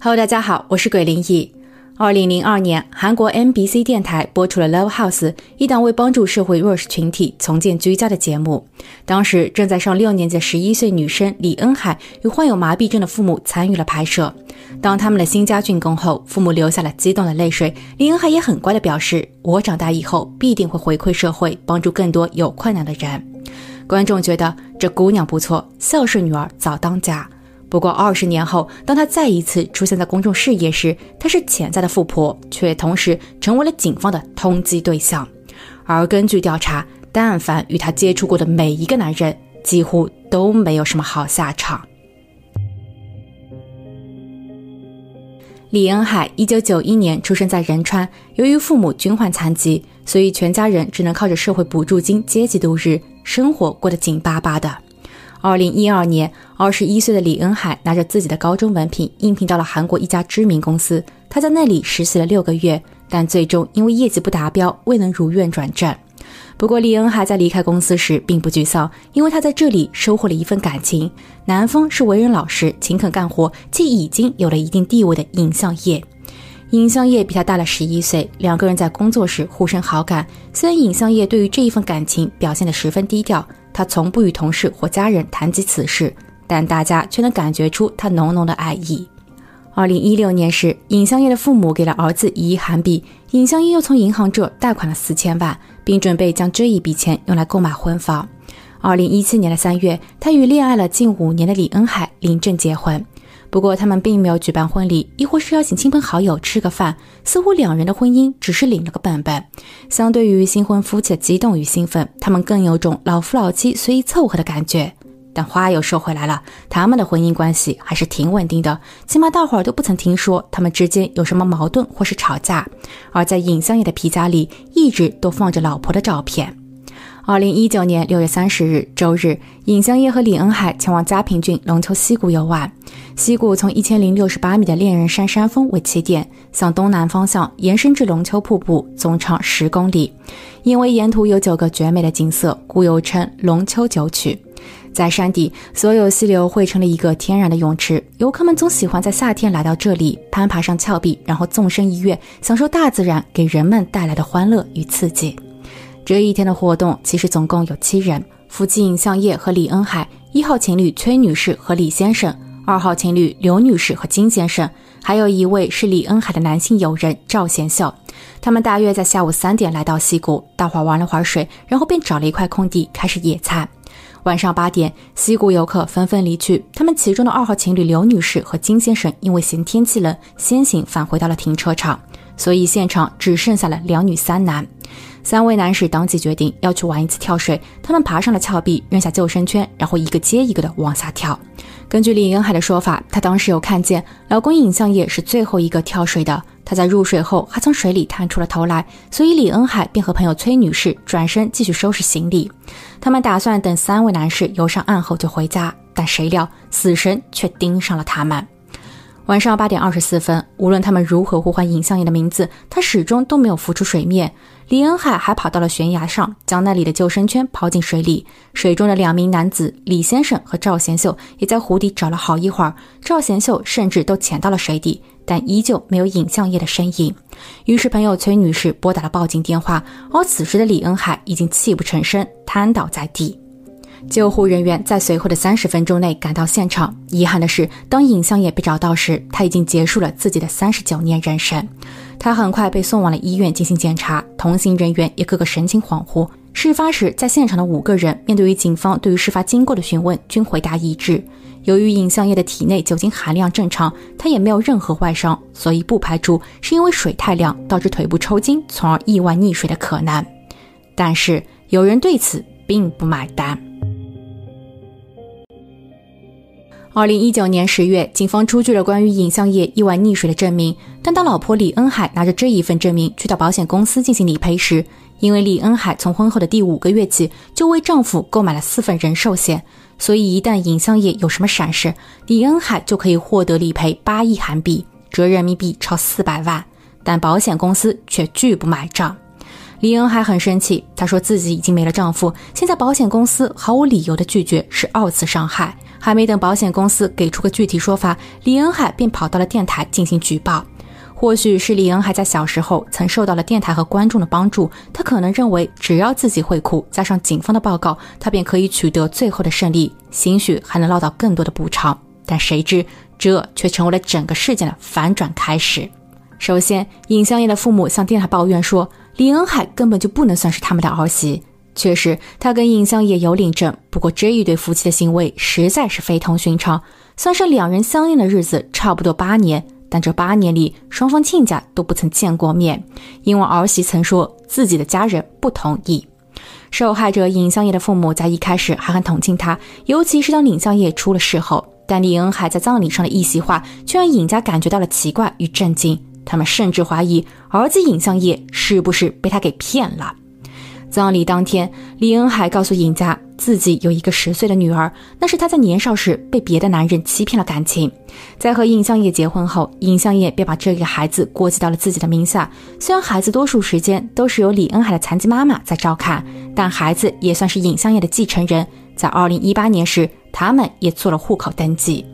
Hello，大家好，我是鬼灵异。二零零二年，韩国 MBC 电台播出了《Love House》，一档为帮助社会弱势群体重建居家的节目。当时正在上六年级的十一岁女生李恩海与患有麻痹症的父母参与了拍摄。当他们的新家竣工后，父母流下了激动的泪水。李恩海也很乖的表示：“我长大以后必定会回馈社会，帮助更多有困难的人。”观众觉得这姑娘不错，孝顺女儿早当家。不过，二十年后，当她再一次出现在公众视野时，她是潜在的富婆，却同时成为了警方的通缉对象。而根据调查，但凡与她接触过的每一个男人，几乎都没有什么好下场。李恩海一九九一年出生在仁川，由于父母均患残疾，所以全家人只能靠着社会补助金接济度日，生活过得紧巴巴的。二零一二年，二十一岁的李恩海拿着自己的高中文凭应聘到了韩国一家知名公司。他在那里实习了六个月，但最终因为业绩不达标，未能如愿转正。不过，李恩海在离开公司时并不沮丧，因为他在这里收获了一份感情。男方是为人老实、勤恳干活，且已经有了一定地位的尹相业。尹相业比他大了十一岁，两个人在工作时互生好感。虽然尹相业对于这一份感情表现得十分低调。他从不与同事或家人谈及此事，但大家却能感觉出他浓浓的爱意。二零一六年时，尹相业的父母给了儿子一亿韩币，尹相业又从银行这贷款了四千万，并准备将这一笔钱用来购买婚房。二零一七年的三月，他与恋爱了近五年的李恩海领证结婚。不过，他们并没有举办婚礼，亦或是邀请亲朋好友吃个饭，似乎两人的婚姻只是领了个本本。相对于新婚夫妻的激动与兴奋，他们更有种老夫老妻随意凑合的感觉。但话又说回来了，他们的婚姻关系还是挺稳定的，起码大伙儿都不曾听说他们之间有什么矛盾或是吵架。而在尹相爷的皮夹里，一直都放着老婆的照片。二零一九年六月三十日周日，尹相烨和李恩海前往嘉平郡龙丘溪谷游玩。溪谷从一千零六十八米的恋人山山峰为起点，向东南方向延伸至龙丘瀑布，总长十公里。因为沿途有九个绝美的景色，故又称龙丘九曲。在山底，所有溪流汇成了一个天然的泳池。游客们总喜欢在夏天来到这里，攀爬上峭壁，然后纵身一跃，享受大自然给人们带来的欢乐与刺激。这一天的活动其实总共有七人：夫妻尹相业和李恩海，一号情侣崔女士和李先生，二号情侣刘女士和金先生，还有一位是李恩海的男性友人赵贤秀。他们大约在下午三点来到溪谷，大伙玩了会儿水，然后便找了一块空地开始野餐。晚上八点，溪谷游客纷纷离去，他们其中的二号情侣刘女士和金先生因为嫌天气冷，先行返回到了停车场，所以现场只剩下了两女三男。三位男士当即决定要去玩一次跳水，他们爬上了峭壁，扔下救生圈，然后一个接一个的往下跳。根据李恩海的说法，他当时有看见老公尹相业是最后一个跳水的，他在入水后还从水里探出了头来，所以李恩海便和朋友崔女士转身继续收拾行李。他们打算等三位男士游上岸后就回家，但谁料死神却盯上了他们。晚上八点二十四分，无论他们如何呼唤尹相业的名字，他始终都没有浮出水面。李恩海还跑到了悬崖上，将那里的救生圈抛进水里。水中的两名男子李先生和赵贤秀也在湖底找了好一会儿，赵贤秀甚至都潜到了水底，但依旧没有尹相业的身影。于是，朋友崔女士拨打了报警电话，而此时的李恩海已经泣不成声，瘫倒在地。救护人员在随后的三十分钟内赶到现场。遗憾的是，当尹相业被找到时，他已经结束了自己的三十九年人生。他很快被送往了医院进行检查，同行人员也个个神情恍惚。事发时，在现场的五个人面对于警方对于事发经过的询问，均回答一致。由于尹相业的体内酒精含量正常，他也没有任何外伤，所以不排除是因为水太凉导致腿部抽筋，从而意外溺水的可能。但是，有人对此并不买单。二零一九年十月，警方出具了关于尹相业意外溺水的证明。但当老婆李恩海拿着这一份证明去到保险公司进行理赔时，因为李恩海从婚后的第五个月起就为丈夫购买了四份人寿险，所以一旦尹相业有什么闪失，李恩海就可以获得理赔八亿韩币，折人民币超四百万。但保险公司却拒不买账。李恩海很生气，她说自己已经没了丈夫，现在保险公司毫无理由的拒绝是二次伤害。还没等保险公司给出个具体说法，李恩海便跑到了电台进行举报。或许是李恩海在小时候曾受到了电台和观众的帮助，他可能认为只要自己会哭，加上警方的报告，他便可以取得最后的胜利，兴许还能捞到更多的补偿。但谁知，这却成为了整个事件的反转开始。首先，尹香叶的父母向电台抱怨说，李恩海根本就不能算是他们的儿媳。确实，他跟尹香叶有领证，不过这一对夫妻的行为实在是非同寻常。算是两人相恋的日子，差不多八年。但这八年里，双方亲家都不曾见过面，因为儿媳曾说自己的家人不同意。受害者尹相业的父母在一开始还很同情他，尤其是当尹相业出了事后。但李恩海在葬礼上的一席话，却让尹家感觉到了奇怪与震惊。他们甚至怀疑儿子尹相业是不是被他给骗了。葬礼当天，李恩海告诉尹家。自己有一个十岁的女儿，那是他在年少时被别的男人欺骗了感情，在和尹相业结婚后，尹相业便把这个孩子过继到了自己的名下。虽然孩子多数时间都是由李恩海的残疾妈妈在照看，但孩子也算是尹相业的继承人。在二零一八年时，他们也做了户口登记。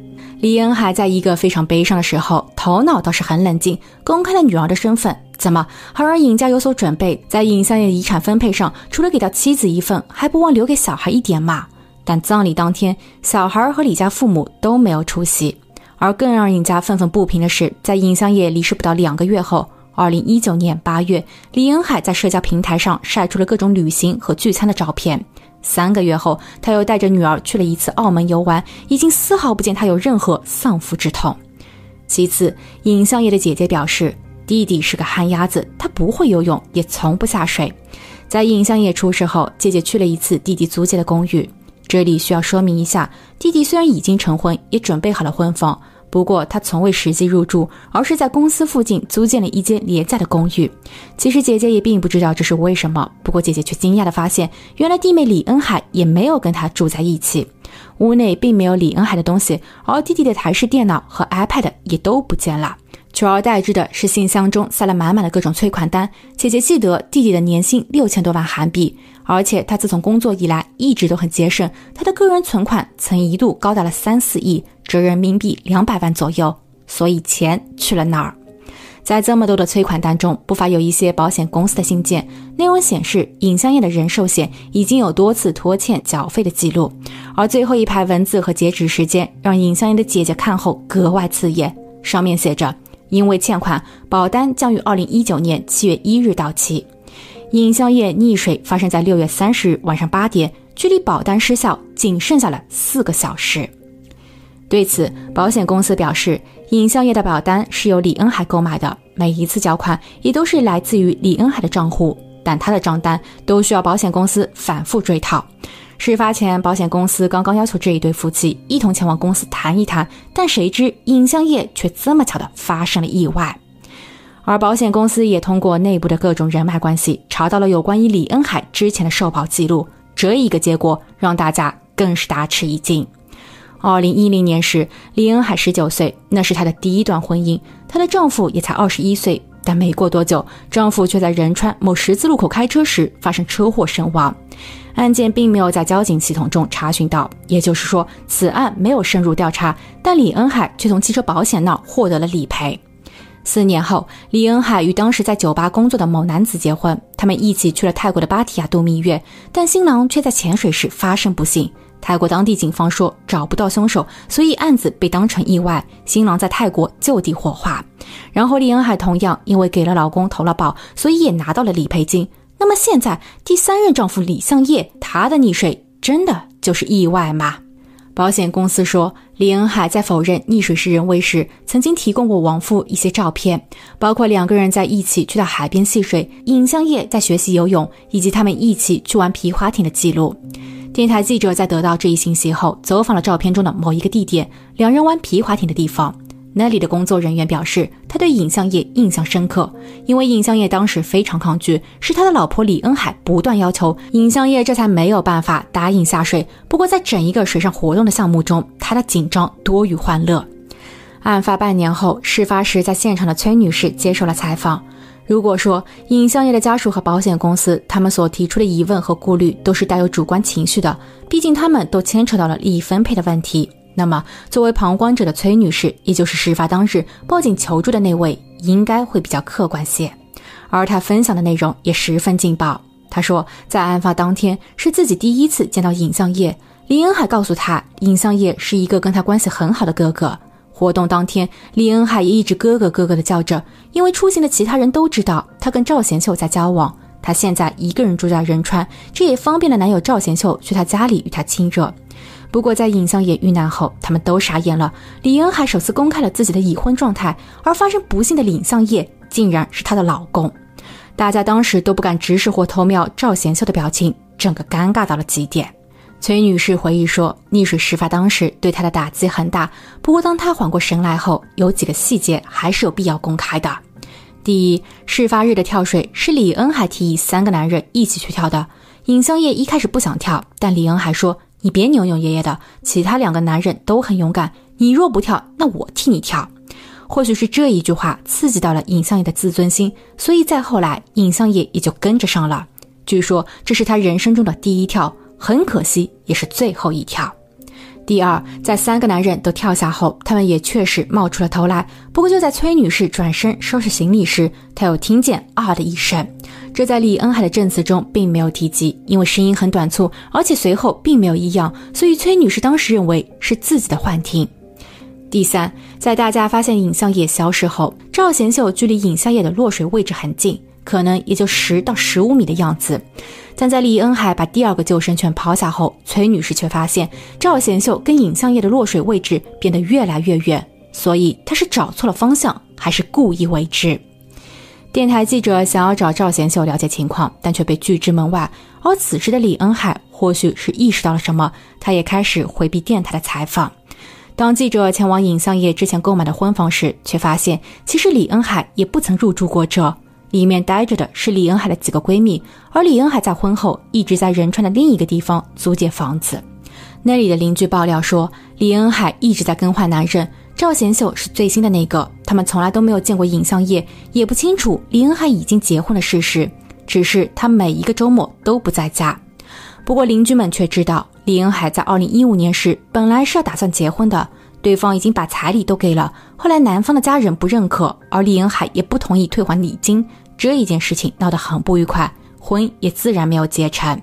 李恩海在一个非常悲伤的时候，头脑倒是很冷静，公开了女儿的身份。怎么好让尹家有所准备，在尹相业遗产分配上，除了给到妻子一份，还不忘留给小孩一点嘛？但葬礼当天，小孩和李家父母都没有出席。而更让尹家愤愤不平的是，在尹相业离世不到两个月后，二零一九年八月，李恩海在社交平台上晒出了各种旅行和聚餐的照片。三个月后，他又带着女儿去了一次澳门游玩，已经丝毫不见他有任何丧夫之痛。其次，尹相业的姐姐表示。弟弟是个旱鸭子，他不会游泳，也从不下水。在尹相业出事后，姐姐去了一次弟弟租借的公寓。这里需要说明一下，弟弟虽然已经成婚，也准备好了婚房，不过他从未实际入住，而是在公司附近租建了一间廉价的公寓。其实姐姐也并不知道这是为什么，不过姐姐却惊讶地发现，原来弟妹李恩海也没有跟他住在一起。屋内并没有李恩海的东西，而弟弟的台式电脑和 iPad 也都不见了。取而代之的是信箱中塞了满满的各种催款单。姐姐记得弟弟的年薪六千多万韩币，而且他自从工作以来一直都很节省，他的个人存款曾一度高达了三四亿，折人民币两百万左右。所以钱去了哪儿？在这么多的催款单中，不乏有一些保险公司的信件，内容显示尹香叶的人寿险已经有多次拖欠缴费的记录，而最后一排文字和截止时间让尹香叶的姐姐看后格外刺眼，上面写着。因为欠款，保单将于二零一九年七月一日到期。尹相业溺水发生在六月三十日晚上八点，距离保单失效仅剩下了四个小时。对此，保险公司表示，尹相业的保单是由李恩海购买的，每一次缴款也都是来自于李恩海的账户，但他的账单都需要保险公司反复追讨。事发前，保险公司刚刚要求这一对夫妻一同前往公司谈一谈，但谁知尹相业却这么巧的发生了意外。而保险公司也通过内部的各种人脉关系，查到了有关于李恩海之前的受保记录。这一个结果让大家更是大吃一惊。二零一零年时，李恩海十九岁，那是她的第一段婚姻，她的丈夫也才二十一岁。但没过多久，丈夫却在仁川某十字路口开车时发生车祸身亡。案件并没有在交警系统中查询到，也就是说，此案没有深入调查。但李恩海却从汽车保险那获得了理赔。四年后，李恩海与当时在酒吧工作的某男子结婚，他们一起去了泰国的芭提雅度蜜月，但新郎却在潜水时发生不幸。泰国当地警方说找不到凶手，所以案子被当成意外。新郎在泰国就地火化。然后李恩海同样因为给了老公投了保，所以也拿到了理赔金。那么现在第三任丈夫李相业他的溺水真的就是意外吗？保险公司说，李恩海在否认溺水是人为时，曾经提供过王父一些照片，包括两个人在一起去到海边戏水，尹相业在学习游泳，以及他们一起去玩皮划艇的记录。电台记者在得到这一信息后，走访了照片中的某一个地点，两人玩皮划艇的地方。那里的工作人员表示，他对尹相业印象深刻，因为尹相业当时非常抗拒，是他的老婆李恩海不断要求，尹相业这才没有办法答应下水。不过，在整一个水上活动的项目中，他的紧张多于欢乐。案发半年后，事发时在现场的崔女士接受了采访。如果说尹相业的家属和保险公司，他们所提出的疑问和顾虑都是带有主观情绪的，毕竟他们都牵扯到了利益分配的问题。那么，作为旁观者的崔女士，也就是事发当日报警求助的那位，应该会比较客观些。而她分享的内容也十分劲爆。她说，在案发当天是自己第一次见到尹相业，李恩海告诉她，尹相业是一个跟他关系很好的哥哥。活动当天，李恩海也一直哥哥哥哥的叫着，因为出行的其他人都知道他跟赵贤秀在交往。她现在一个人住在仁川，这也方便了男友赵贤秀去她家里与她亲热。不过在尹相业遇难后，他们都傻眼了。李恩海首次公开了自己的已婚状态，而发生不幸的尹相业竟然是她的老公。大家当时都不敢直视或偷瞄赵贤秀的表情，整个尴尬到了极点。崔女士回忆说，溺水事发当时对她的打击很大。不过，当她缓过神来后，有几个细节还是有必要公开的。第一，事发日的跳水是李恩海提议三个男人一起去跳的。尹相烨一开始不想跳，但李恩海说：“你别扭扭捏捏的，其他两个男人都很勇敢，你若不跳，那我替你跳。”或许是这一句话刺激到了尹相业的自尊心，所以再后来，尹相业也就跟着上了。据说这是他人生中的第一跳。很可惜，也是最后一跳。第二，在三个男人都跳下后，他们也确实冒出了头来。不过，就在崔女士转身收拾行李时，她又听见啊的一声，这在李恩海的证词中并没有提及，因为声音很短促，而且随后并没有异样，所以崔女士当时认为是自己的幻听。第三，在大家发现尹相业消失后，赵贤秀距离尹相业的落水位置很近，可能也就十到十五米的样子。但在李恩海把第二个救生圈抛下后，崔女士却发现赵贤秀跟尹相业的落水位置变得越来越远，所以她是找错了方向，还是故意为之？电台记者想要找赵贤秀了解情况，但却被拒之门外。而此时的李恩海或许是意识到了什么，他也开始回避电台的采访。当记者前往尹相业之前购买的婚房时，却发现其实李恩海也不曾入住过这。里面待着的是李恩海的几个闺蜜，而李恩海在婚后一直在仁川的另一个地方租借房子。那里的邻居爆料说，李恩海一直在更换男人，赵贤秀是最新的那个。他们从来都没有见过尹相业，也不清楚李恩海已经结婚的事实，只是他每一个周末都不在家。不过邻居们却知道，李恩海在二零一五年时本来是要打算结婚的，对方已经把彩礼都给了，后来男方的家人不认可，而李恩海也不同意退还礼金。这一件事情闹得很不愉快，婚也自然没有结成。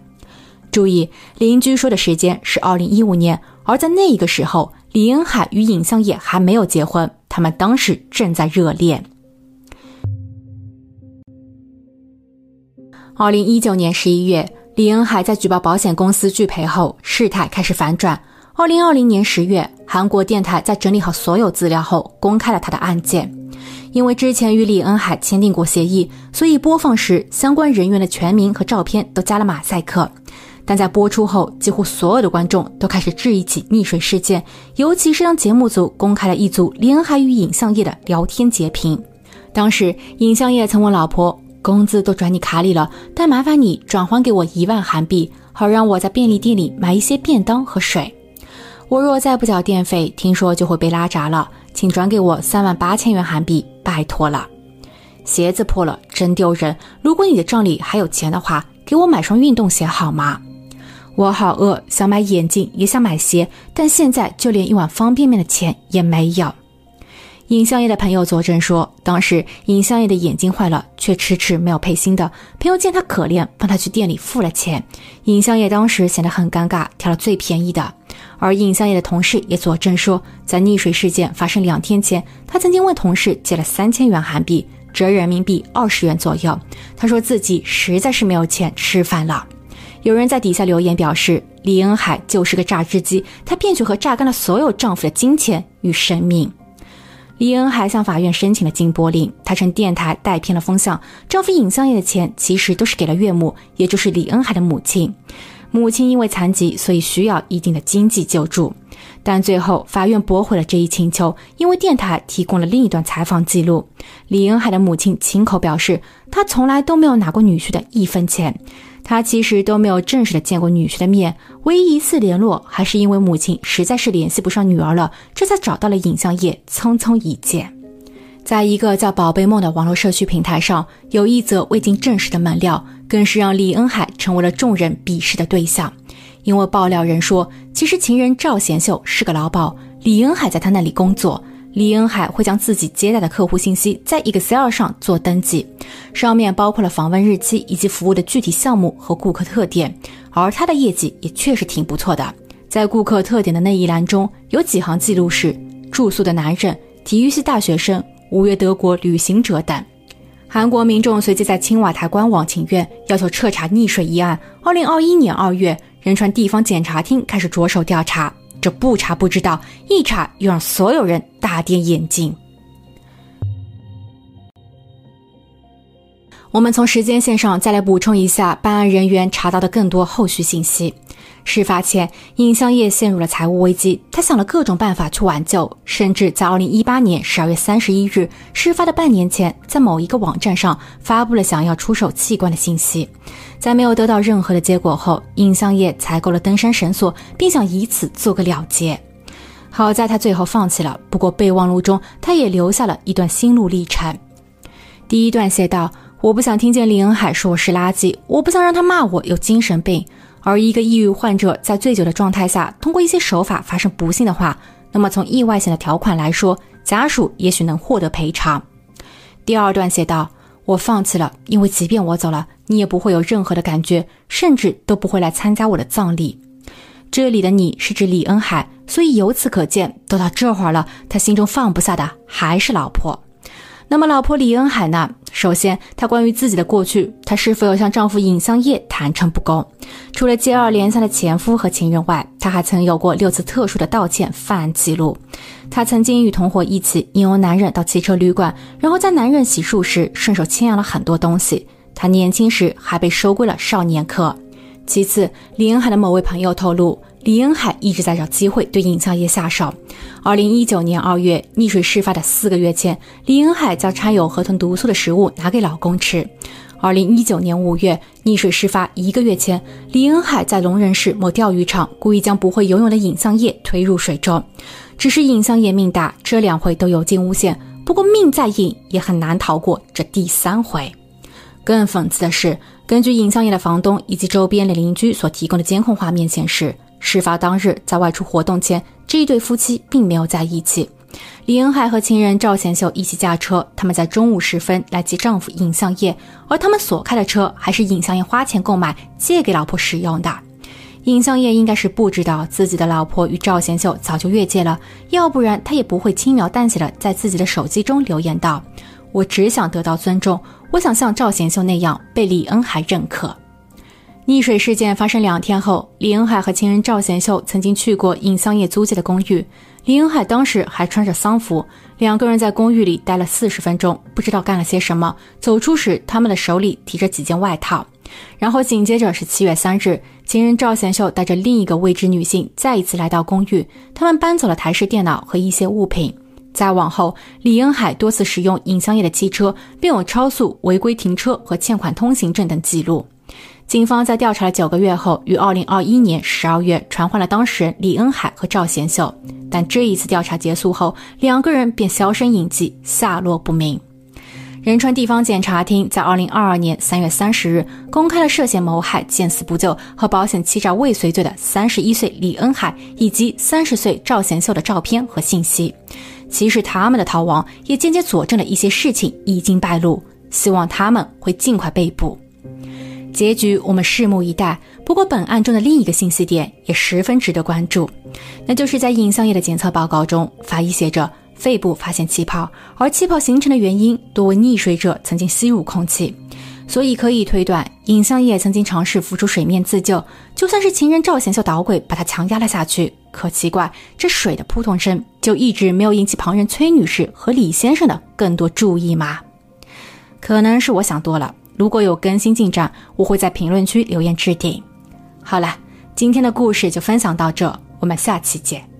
注意，邻居说的时间是二零一五年，而在那一个时候，李恩海与尹相业还没有结婚，他们当时正在热恋。二零一九年十一月，李恩海在举报保险公司拒赔后，事态开始反转。二零二零年十月，韩国电台在整理好所有资料后，公开了他的案件。因为之前与李恩海签订过协议，所以播放时相关人员的全名和照片都加了马赛克。但在播出后，几乎所有的观众都开始质疑起溺水事件，尤其是当节目组公开了一组李恩海与尹相业的聊天截屏。当时尹相业曾问老婆：“工资都转你卡里了，但麻烦你转还给我一万韩币，好让我在便利店里买一些便当和水。我若再不缴电费，听说就会被拉闸了。”请转给我三万八千元韩币，拜托了。鞋子破了，真丢人。如果你的账里还有钱的话，给我买双运动鞋好吗？我好饿，想买眼镜，也想买鞋，但现在就连一碗方便面的钱也没有。尹相业的朋友佐证说，当时尹相业的眼睛坏了，却迟迟没有配新的。朋友见他可怜，帮他去店里付了钱。尹相业当时显得很尴尬，挑了最便宜的。而尹相业的同事也佐证说，在溺水事件发生两天前，他曾经问同事借了三千元韩币，折人民币二十元左右。他说自己实在是没有钱吃饭了。有人在底下留言表示，李恩海就是个榨汁机，他骗取和榨干了所有丈夫的金钱与生命。李恩海向法院申请了禁播令，他称电台带偏了风向，丈夫尹相业的钱其实都是给了岳母，也就是李恩海的母亲。母亲因为残疾，所以需要一定的经济救助，但最后法院驳回了这一请求，因为电台提供了另一段采访记录。李恩海的母亲亲口表示，她从来都没有拿过女婿的一分钱，她其实都没有正式的见过女婿的面，唯一一次联络还是因为母亲实在是联系不上女儿了，这才找到了尹相业，匆匆一见。在一个叫“宝贝梦”的网络社区平台上，有一则未经证实的猛料，更是让李恩海成为了众人鄙视的对象。因为爆料人说，其实情人赵贤秀是个劳保，李恩海在他那里工作。李恩海会将自己接待的客户信息在 Excel 上做登记，上面包括了访问日期以及服务的具体项目和顾客特点。而他的业绩也确实挺不错的，在顾客特点的那一栏中有几行记录是住宿的男人、体育系大学生、五月德国旅行者等。韩国民众随即在青瓦台官网请愿，要求彻查溺水一案。二零二一年二月，仁川地方检察厅开始着手调查。这不查不知道，一查又让所有人大跌眼镜。我们从时间线上再来补充一下办案人员查到的更多后续信息。事发前，尹相业陷入了财务危机，他想了各种办法去挽救，甚至在2018年12月31日事发的半年前，在某一个网站上发布了想要出售器官的信息。在没有得到任何的结果后，尹相业采购了登山绳索，并想以此做个了结。好在他最后放弃了，不过备忘录中他也留下了一段心路历程。第一段写道。我不想听见李恩海说我是垃圾，我不想让他骂我有精神病。而一个抑郁患者在醉酒的状态下，通过一些手法发生不幸的话，那么从意外险的条款来说，家属也许能获得赔偿。第二段写道：“我放弃了，因为即便我走了，你也不会有任何的感觉，甚至都不会来参加我的葬礼。”这里的你是指李恩海，所以由此可见，都到这会儿了，他心中放不下的还是老婆。那么，老婆李恩海呢？首先，她关于自己的过去，她是否有向丈夫尹相业坦诚不公？除了接二连三的前夫和情人外，她还曾有过六次特殊的道歉犯案记录。她曾经与同伙一起引诱男人到汽车旅馆，然后在男人洗漱时顺手牵羊了很多东西。她年轻时还被收归了少年科。其次，李恩海的某位朋友透露。李恩海一直在找机会对尹相业下手。二零一九年二月，溺水事发的四个月前，李恩海将掺有河豚毒素的食物拿给老公吃。二零一九年五月，溺水事发一个月前，李恩海在龙仁市某钓鱼场故意将不会游泳的尹相业推入水中。只是尹相业命大，这两回都有惊无险。不过命再硬，也很难逃过这第三回。更讽刺的是，根据尹相业的房东以及周边的邻居所提供的监控画面显示。事发当日，在外出活动前，这一对夫妻并没有在一起。李恩海和情人赵贤秀一起驾车，他们在中午时分来接丈夫尹相业，而他们所开的车还是尹相业花钱购买、借给老婆使用的。尹相业应该是不知道自己的老婆与赵贤秀早就越界了，要不然他也不会轻描淡写的在自己的手机中留言道：“我只想得到尊重，我想像赵贤秀那样被李恩海认可。”溺水事件发生两天后，李恩海和情人赵贤秀曾经去过尹相业租借的公寓。李恩海当时还穿着丧服，两个人在公寓里待了四十分钟，不知道干了些什么。走出时，他们的手里提着几件外套。然后紧接着是七月三日，情人赵贤秀带着另一个未知女性再一次来到公寓，他们搬走了台式电脑和一些物品。再往后，李恩海多次使用尹相业的汽车，并有超速、违规停车和欠款通行证等记录。警方在调查了九个月后，于二零二一年十二月传唤了当事人李恩海和赵贤秀，但这一次调查结束后，两个人便销声匿迹，下落不明。仁川地方检察厅在二零二二年三月三十日公开了涉嫌谋害、见死不救和保险欺诈未遂罪的三十一岁李恩海以及三十岁赵贤秀的照片和信息。其实他们的逃亡也间接佐证了一些事情已经败露，希望他们会尽快被捕。结局我们拭目以待。不过，本案中的另一个信息点也十分值得关注，那就是在尹相业的检测报告中，法医写着肺部发现气泡，而气泡形成的原因多为溺水者曾经吸入空气，所以可以推断尹相业曾经尝试浮出水面自救。就算是情人赵贤秀捣鬼把他强压了下去，可奇怪，这水的扑通声就一直没有引起旁人崔女士和李先生的更多注意吗？可能是我想多了。如果有更新进展，我会在评论区留言置顶。好了，今天的故事就分享到这，我们下期见。